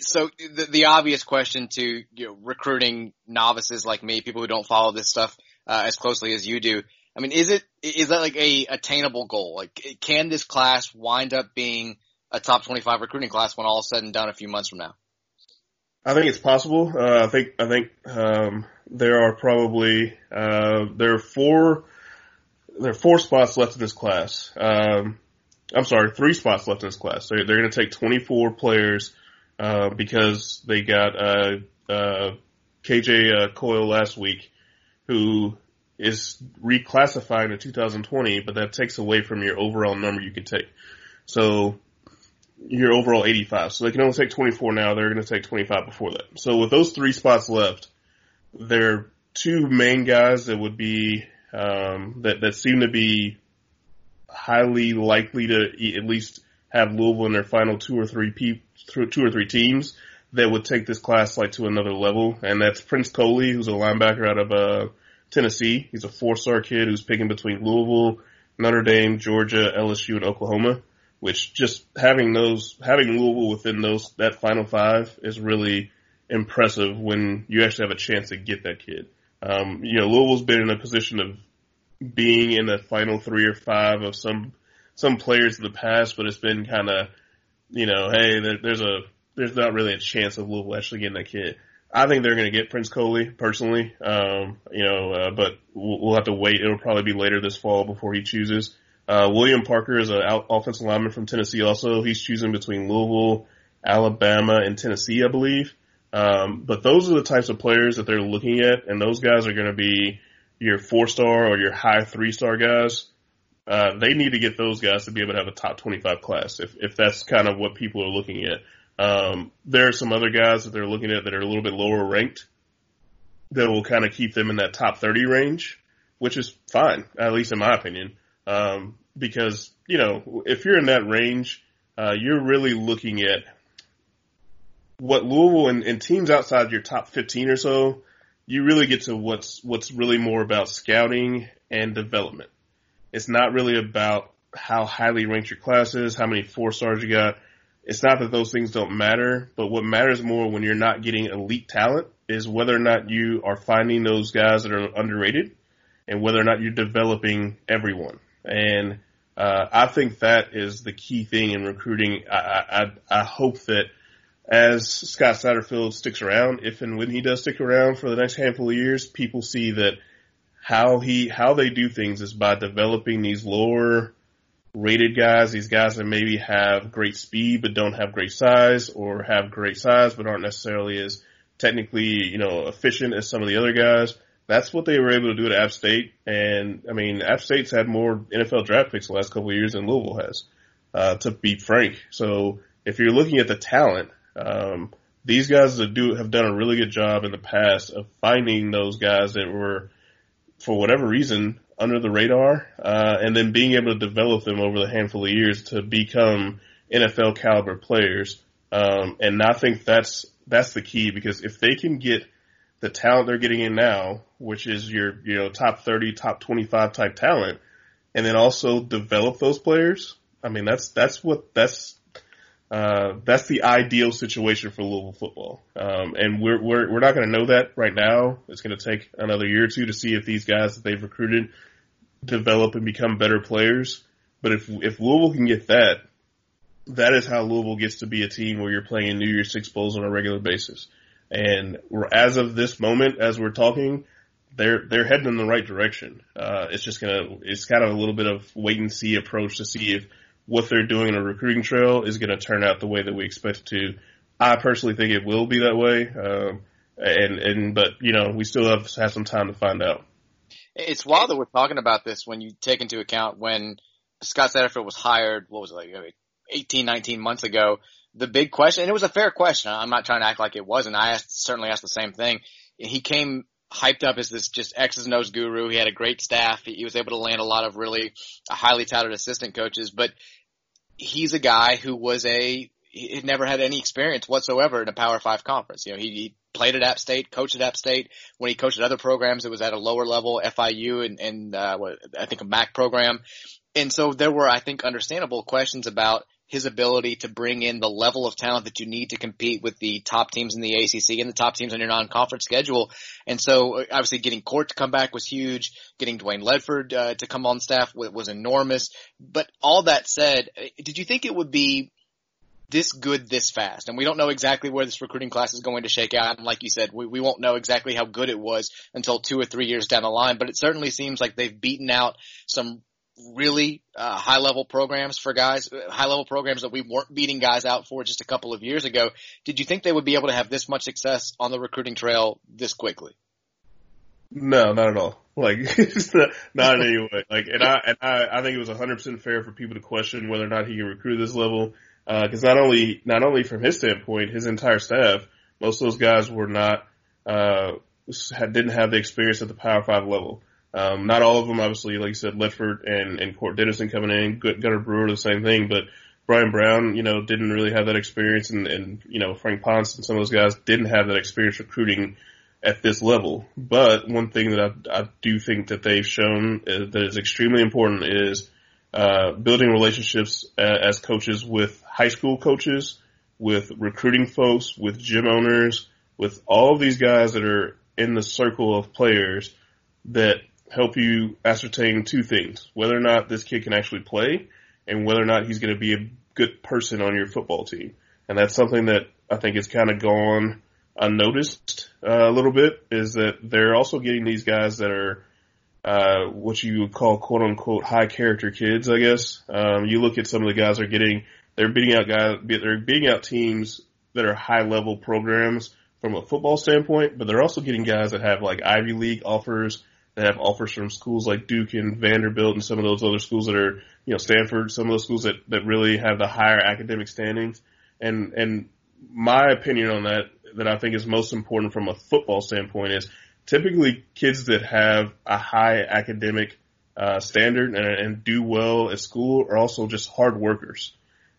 [SPEAKER 3] so the, the obvious question to you know, recruiting novices like me, people who don't follow this stuff uh, as closely as you do, I mean, is it is that like a attainable goal? Like, can this class wind up being a top twenty-five recruiting class when all is said and done a few months from now?
[SPEAKER 2] I think it's possible. Uh, I think I think um, there are probably uh, there are four there are four spots left in this class. Um, I'm sorry, three spots left in this class. They're, they're going to take 24 players uh, because they got uh, uh, KJ uh, Coyle last week, who is reclassifying to 2020, but that takes away from your overall number you can take. So your overall 85. So they can only take 24 now. They're going to take 25 before that. So with those three spots left, there are two main guys that would be um, that that seem to be highly likely to at least have Louisville in their final two or three pe- two or three teams that would take this class like to another level, and that's Prince Kollie, who's a linebacker out of uh, Tennessee. He's a four-star kid who's picking between Louisville, Notre Dame, Georgia, LSU, and Oklahoma. Which just having those having Louisville within those that final five is really impressive when you actually have a chance to get that kid. Um, you know, Louisville's been in a position of being in the final three or five of some some players in the past, but it's been kind of you know, hey, there, there's a there's not really a chance of Louisville actually getting that kid. I think they're going to get Prince Kollie personally, um, you know, uh, but we'll, we'll, have to wait. It'll probably be later this fall before he chooses. Uh, William Parker is an offensive lineman from Tennessee. Also, he's choosing between Louisville, Alabama, and Tennessee, I believe. Um, but those are the types of players that they're looking at, and those guys are going to be your four star or your high three star guys, uh, they need to get those guys to be able to have a top 25 class if, if that's kind of what people are looking at. Um, there are some other guys that they're looking at that are a little bit lower ranked that will kind of keep them in that top 30 range, which is fine, at least in my opinion. Um, because, you know, if you're in that range, uh, you're really looking at what Louisville and, and teams outside your top 15 or so, you really get to what's, what's really more about scouting and development. It's not really about how highly ranked your class is, how many four stars you got. It's not that those things don't matter, but what matters more when you're not getting elite talent is whether or not you are finding those guys that are underrated and whether or not you're developing everyone. And uh, I think that is the key thing in recruiting. I, I, I hope that as Scott Satterfield sticks around, if and when he does stick around for the next handful of years, people see that how he how they do things is by developing these lower rated guys, these guys that maybe have great speed but don't have great size, or have great size but aren't necessarily as technically you know efficient as some of the other guys. That's what they were able to do at App State, and I mean App State's had more NFL draft picks the last couple of years than Louisville has, uh, to be frank. So if you're looking at the talent, um, these guys do have done a really good job in the past of finding those guys that were, for whatever reason, under the radar, uh, and then being able to develop them over the handful of years to become NFL caliber players. Um, and I think that's that's the key because if they can get the talent they're getting in now, which is your you know top thirty, top twenty five type talent, and then also develop those players. I mean that's that's what that's uh, that's the ideal situation for Louisville football. Um, and we're, we're, we're not going to know that right now. It's going to take another year or two to see if these guys that they've recruited develop and become better players. But if, if Louisville can get that, that is how Louisville gets to be a team where you're playing in New Year's Six Bowls on a regular basis. And as of this moment, as we're talking, they're they're heading in the right direction. Uh, it's just gonna it's kind of a little bit of wait and see approach to see if what they're doing in a recruiting trail is going to turn out the way that we expect it to. I personally think it will be that way. Um, and, and, but, you know, we still have, have some time to find out.
[SPEAKER 3] It's wild that we're talking about this when you take into account when Scott Satterfield was hired, what was it like, 18, 19 months ago. The big question, and it was a fair question. I'm not trying to act like it wasn't. I asked, certainly asked the same thing. He came hyped up as this just X's and O's guru. He had a great staff. He, was able to land a lot of really highly touted assistant coaches, but he's a guy who was a he had never had any experience whatsoever in a Power Five conference. You know, he, he played at App State, coached at App State. When he coached at other programs, it was at a lower level, FIU and, and uh, what I think a MAC program. And so there were, I think, understandable questions about his ability to bring in the level of talent that you need to compete with the top teams in the ACC and the top teams on your non-conference schedule. And so obviously getting Court to come back was huge. Getting Dwayne Ledford uh, to come on staff was, was enormous. But all that said, did you think it would be this good this fast? And we don't know exactly where this recruiting class is going to shake out. And like you said, we, we won't know exactly how good it was until two or three years down the line. But it certainly seems like they've beaten out some really uh, high level programs for guys, high level programs that we weren't beating guys out for just a couple of years ago. Did you think they would be able to have this much success on the recruiting trail this quickly?
[SPEAKER 2] No, not at all. Like, not, in any way. Like, and I, and I, I think it was 100% fair for people to question whether or not he can recruit this level. Uh, cause not only, not only from his standpoint, his entire staff, most of those guys were not, uh, had, didn't have the experience at the Power Five level. Um, not all of them, obviously, like you said, Ledford and, and Court Dennison coming in, Gunnar Brewer, the same thing, but Bryan Brown, you know, didn't really have that experience and, and, you know, Frank Ponce and some of those guys didn't have that experience recruiting at this level. But one thing that I, I do think that they've shown is, uh, that is extremely important is, uh, building relationships as coaches with high school coaches, with recruiting folks, with gym owners, with all of these guys that are in the circle of players that help you ascertain two things: whether or not this kid can actually play, and whether or not he's going to be a good person on your football team. And that's something that I think has kind of gone unnoticed uh, a little bit. Is that they're also getting these guys that are uh, what you would call quote unquote high character kids, I guess. Um, you look at some of the guys are getting, they're beating out guys, they're beating out teams that are high level programs from a football standpoint, but they're also getting guys that have like Ivy League offers that have offers from schools like Duke and Vanderbilt and some of those other schools that are, you know, Stanford, some of those schools that, that really have the higher academic standings. And, and my opinion on that, that I think is most important from a football standpoint is typically kids that have a high academic uh, standard and, and do well at school are also just hard workers.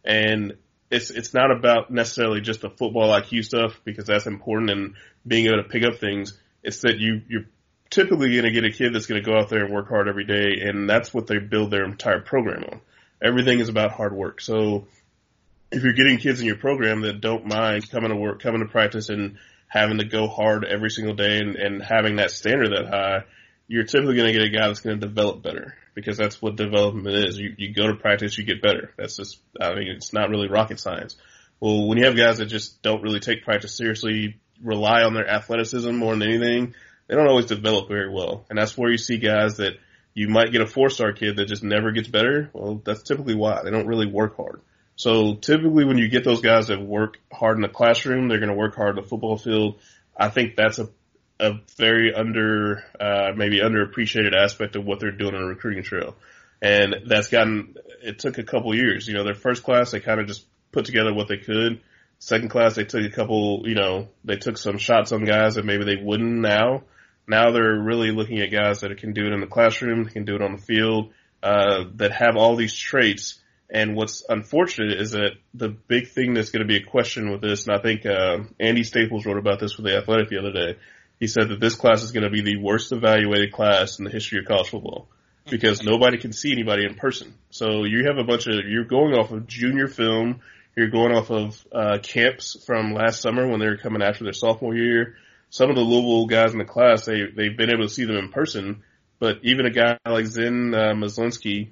[SPEAKER 2] And it's it's not about necessarily just the football IQ stuff because that's important and being able to pick up things. It's that you you're typically going to get a kid that's going to go out there and work hard every day, and that's what they build their entire program on. Everything is about hard work. So if you're getting kids in your program that don't mind coming to work, coming to practice, and having to go hard every single day and, and having that standard that high, you're typically going to get a guy that's going to develop better because that's what development is. You, you go to practice, you get better. That's just, I mean, it's not really rocket science. Well, when you have guys that just don't really take practice seriously, rely on their athleticism more than anything, they don't always develop very well. And that's where you see guys that you might get a four star kid that just never gets better. Well, that's typically why. They don't really work hard. So typically when you get those guys that work hard in the classroom, they're going to work hard in the football field. I think that's a a very under, uh, maybe underappreciated aspect of what they're doing on a recruiting trail. And that's gotten, it took a couple years. You know, their first class, they kind of just put together what they could. Second class, they took a couple, you know, they took some shots on guys that maybe they wouldn't now. Now they're really looking at guys that can do it in the classroom, can do it on the field, uh, that have all these traits. And what's unfortunate is that the big thing that's going to be a question with this, and I think uh, Andy Staples wrote about this with the Athletic the other day, he said that this class is going to be the worst evaluated class in the history of college football because nobody can see anybody in person. So you have a bunch of, you're going off of junior film, you're going off of uh, camps from last summer when they were coming after their sophomore year. Some of the Louisville guys in the class, they, they've been able to see them in person, but even a guy like Zen uh, Myslinski,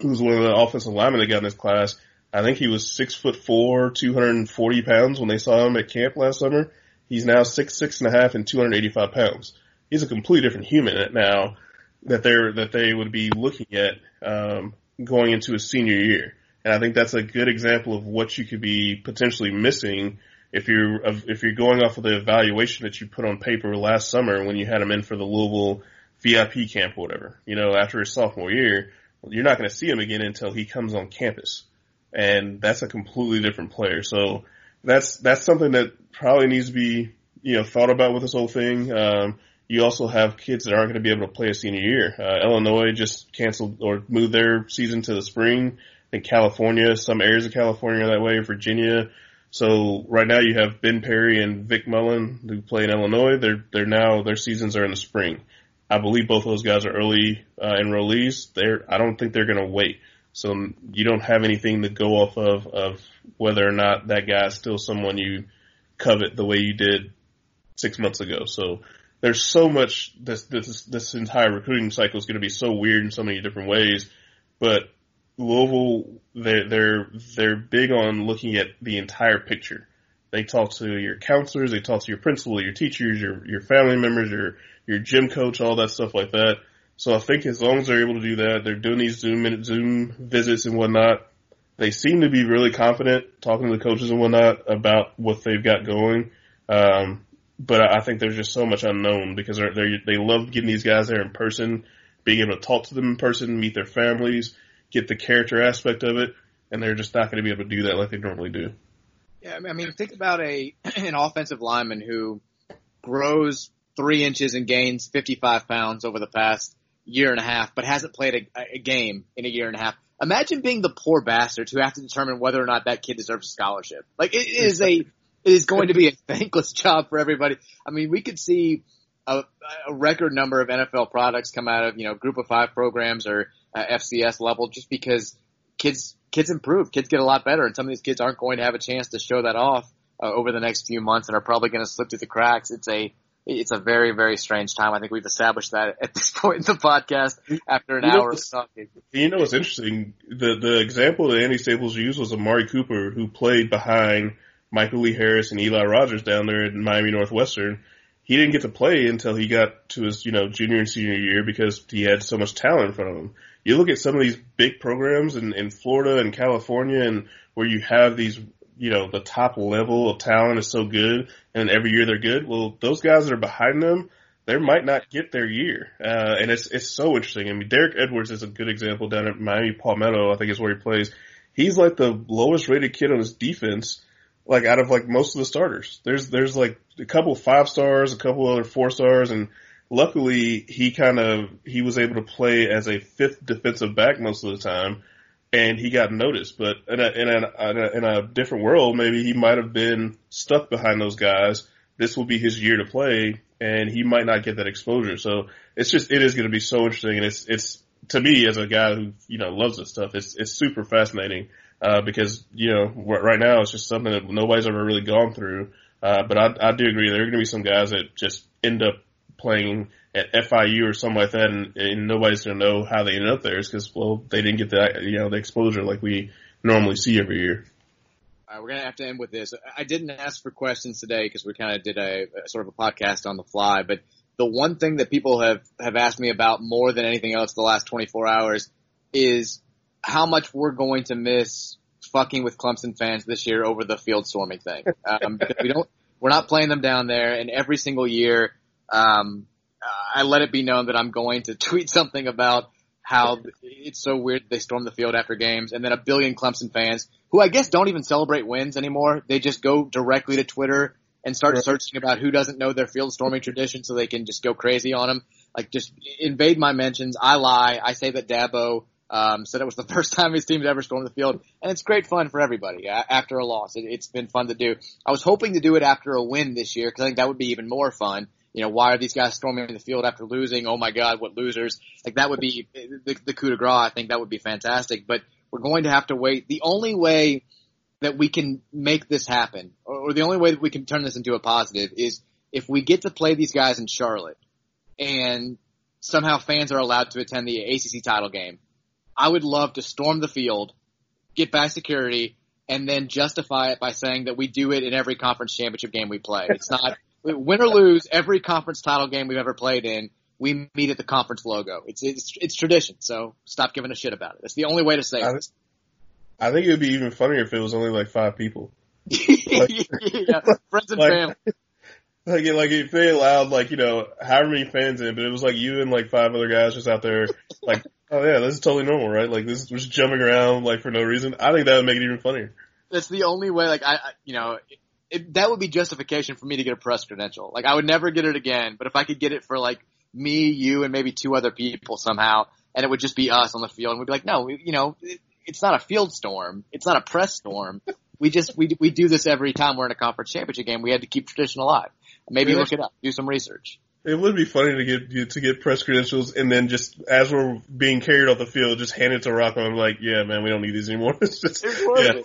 [SPEAKER 2] who's one of the offensive linemen that got in this class, I think he was six foot four, 240 pounds when they saw him at camp last summer He's now six, six and a half and 285 pounds. He's a completely different human now that they're, that they would be looking at, um, going into his senior year. And I think that's a good example of what you could be potentially missing if you're, if you're going off of the evaluation that you put on paper last summer when you had him in for the Louisville VIP camp or whatever, you know, after his sophomore year, you're not going to see him again until he comes on campus. And that's a completely different player. So that's that's something that probably needs to be you know thought about with this whole thing. Um, you also have kids that aren't going to be able to play a senior year. Uh, Illinois just canceled or moved their season to the spring. In California, some areas of California are that way. Virginia. So right now you have Ben Perry and Vic Mullen who play in Illinois. They're they're now their seasons are in the spring. I believe both of those guys are early uh, enrollees. They're I don't think they're going to wait. So you don't have anything to go off of of whether or not that guy is still someone you covet the way you did six months ago. So there's so much this this this entire recruiting cycle is going to be so weird in so many different ways. But Louisville, they're they're they're big on looking at the entire picture. They talk to your counselors, they talk to your principal, your teachers, your your family members, your your gym coach, all that stuff like that. So I think as long as they're able to do that, they're doing these Zoom Zoom visits and whatnot. They seem to be really confident talking to the coaches and whatnot about what they've got going. Um, but I think there's just so much unknown because they're, they're, they love getting these guys there in person, being able to talk to them in person, meet their families, get the character aspect of it, and they're just not going to be able to do that like they normally do.
[SPEAKER 3] Yeah, I mean, think about a an offensive lineman who grows three inches and gains 55 pounds over the past year and a half, but hasn't played a, a game in a year and a half. Imagine being the poor bastard who have to determine whether or not that kid deserves a scholarship. Like it is a, it is going to be a thankless job for everybody. I mean, we could see a, a record number of NFL products come out of, you know, group of five programs or uh, FCS level just because kids, kids improve, kids get a lot better and some of these kids aren't going to have a chance to show that off uh, over the next few months and are probably going to slip through the cracks. It's a, it's a very, very strange time. I think we've established that at this point in the podcast after an
[SPEAKER 2] you
[SPEAKER 3] hour
[SPEAKER 2] know,
[SPEAKER 3] of talking.
[SPEAKER 2] You know what's interesting? The the example that Andy Staples used was Amari Cooper, who played behind Michael Lee Harris and Eli Rogers down there at Miami Northwestern. He didn't get to play until he got to his, you know, junior and senior year because he had so much talent in front of him. You look at some of these big programs in, in Florida and California and where you have these you know, the top level of talent is so good and every year they're good. Well, those guys that are behind them, they might not get their year. Uh, and it's, it's so interesting. I mean, Derek Edwards is a good example down at Miami Palmetto, I think is where he plays. He's like the lowest rated kid on his defense, like out of like most of the starters. There's, there's like a couple five stars, a couple other four stars, and luckily he kind of, he was able to play as a fifth defensive back most of the time and he got noticed. But in a, in a, in a, in a different world, maybe he might have been stuck behind those guys. This will be his year to play and he might not get that exposure. So it's just it is going to be so interesting, and it's it's to me as a guy who you know loves this stuff, it's it's super fascinating uh, because you know right now it's just something that nobody's ever really gone through. Uh, but I, I do agree there are going to be some guys that just end up playing at FIU or something like that, and, and nobody's going to know how they ended up there. Is because well they didn't get that you know the exposure like we normally see every year.
[SPEAKER 3] All right, we're gonna have to end with this. I didn't ask for questions today because we kind of did a, a, sort of a podcast on the fly. But the one thing that people have have asked me about more than anything else the last 24 hours is how much we're going to miss fucking with Clemson fans this year over the field storming thing. Um, we don't, we're not playing them down there, and every single year, um, I let it be known that I'm going to tweet something about how it's so weird they storm the field after games, and then a billion Clemson fans who I guess don't even celebrate wins anymore. They just go directly to Twitter and start right. searching about who doesn't know their field storming tradition, so they can just go crazy on them. Like just invade my mentions. I lie. I say that Dabo um, said it was the first time his team's ever stormed the field, and it's great fun for everybody after a loss. It, it's been fun to do. I was hoping to do it after a win this year because I think that would be even more fun. You know, why are these guys storming the field after losing? Oh my God, what losers! Like that would be the, the coup de grace. I think that would be fantastic. But we're going to have to wait. The only way that we can make this happen, or, or the only way that we can turn this into a positive, is if we get to play these guys in Charlotte, and somehow fans are allowed to attend the ACC title game. I would love to storm the field, get by security, and then justify it by saying that we do it in every conference championship game we play. It's not win or lose, every conference title game we've ever played in, we meet at the conference logo. It's it's it's tradition. So stop giving a shit about it. That's the only way to say
[SPEAKER 2] I,
[SPEAKER 3] it.
[SPEAKER 2] I think it would be even funnier if it was only like five people.
[SPEAKER 3] like, yeah, friends and
[SPEAKER 2] like,
[SPEAKER 3] family.
[SPEAKER 2] Like, like if they allowed like you know however many fans in, but it was like you and like five other guys just out there, like oh yeah, this is totally normal, right? Like this is just jumping around like for no reason. I think that would make it even funnier.
[SPEAKER 3] That's the only way. Like I, I you know, it, that would be justification for me to get a press credential. Like I would never get it again, but if I could get it for like me, you, and maybe two other people somehow, and it would just be us on the field, and we'd be like, no, we, you know, it, it's not a field storm, it's not a press storm. we just we we do this every time we're in a conference championship game. We had to keep tradition alive. Maybe yeah. look it up, do some research.
[SPEAKER 2] It would be funny to get to get press credentials and then just as we're being carried off the field, just hand it to Rocco I'm like, yeah, man, we don't need these anymore. it's just, yeah.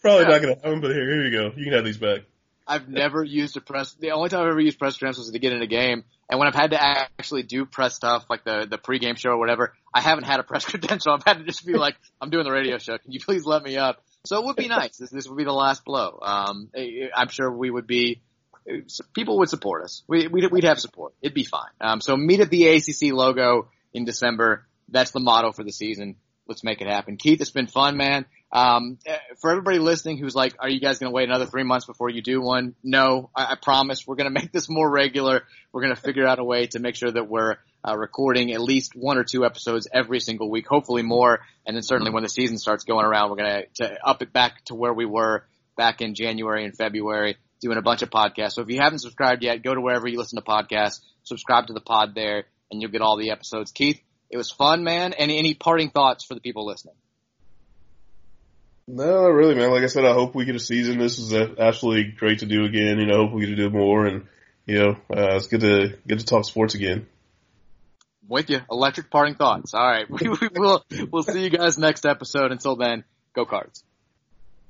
[SPEAKER 2] Probably yeah. not to happen, but here, here you go. You can have these back.
[SPEAKER 3] I've never used a press. The only time I've ever used press credentials was to get in a game, and when I've had to actually do press stuff like the the pregame show or whatever, I haven't had a press credential. I've had to just be like, "I'm doing the radio show. Can you please let me up?" So it would be nice. This, this would be the last blow. Um, I'm sure we would be. People would support us. We, we'd, we'd have support. It'd be fine. Um, so meet at the ACC logo in December. That's the motto for the season. Let's make it happen. Keith, it's been fun, man. Um, for everybody listening who's like, are you guys going to wait another three months before you do one? No, I, I promise we're going to make this more regular. We're going to figure out a way to make sure that we're uh, recording at least one or two episodes every single week, hopefully more. And then certainly when the season starts going around, we're going to up it back to where we were back in January and February doing a bunch of podcasts. So if you haven't subscribed yet, go to wherever you listen to podcasts, subscribe to the pod there, and you'll get all the episodes. Keith, it was fun, man. Any, any parting thoughts for the people listening?
[SPEAKER 2] No, really, man. Like I said, I hope we get a season. This is absolutely great to do again. You know, hope we get to do more, and you know, uh, it's good to get to talk sports again.
[SPEAKER 3] With you, electric parting thoughts. All right, we, we will we'll see you guys next episode. Until then, go cards.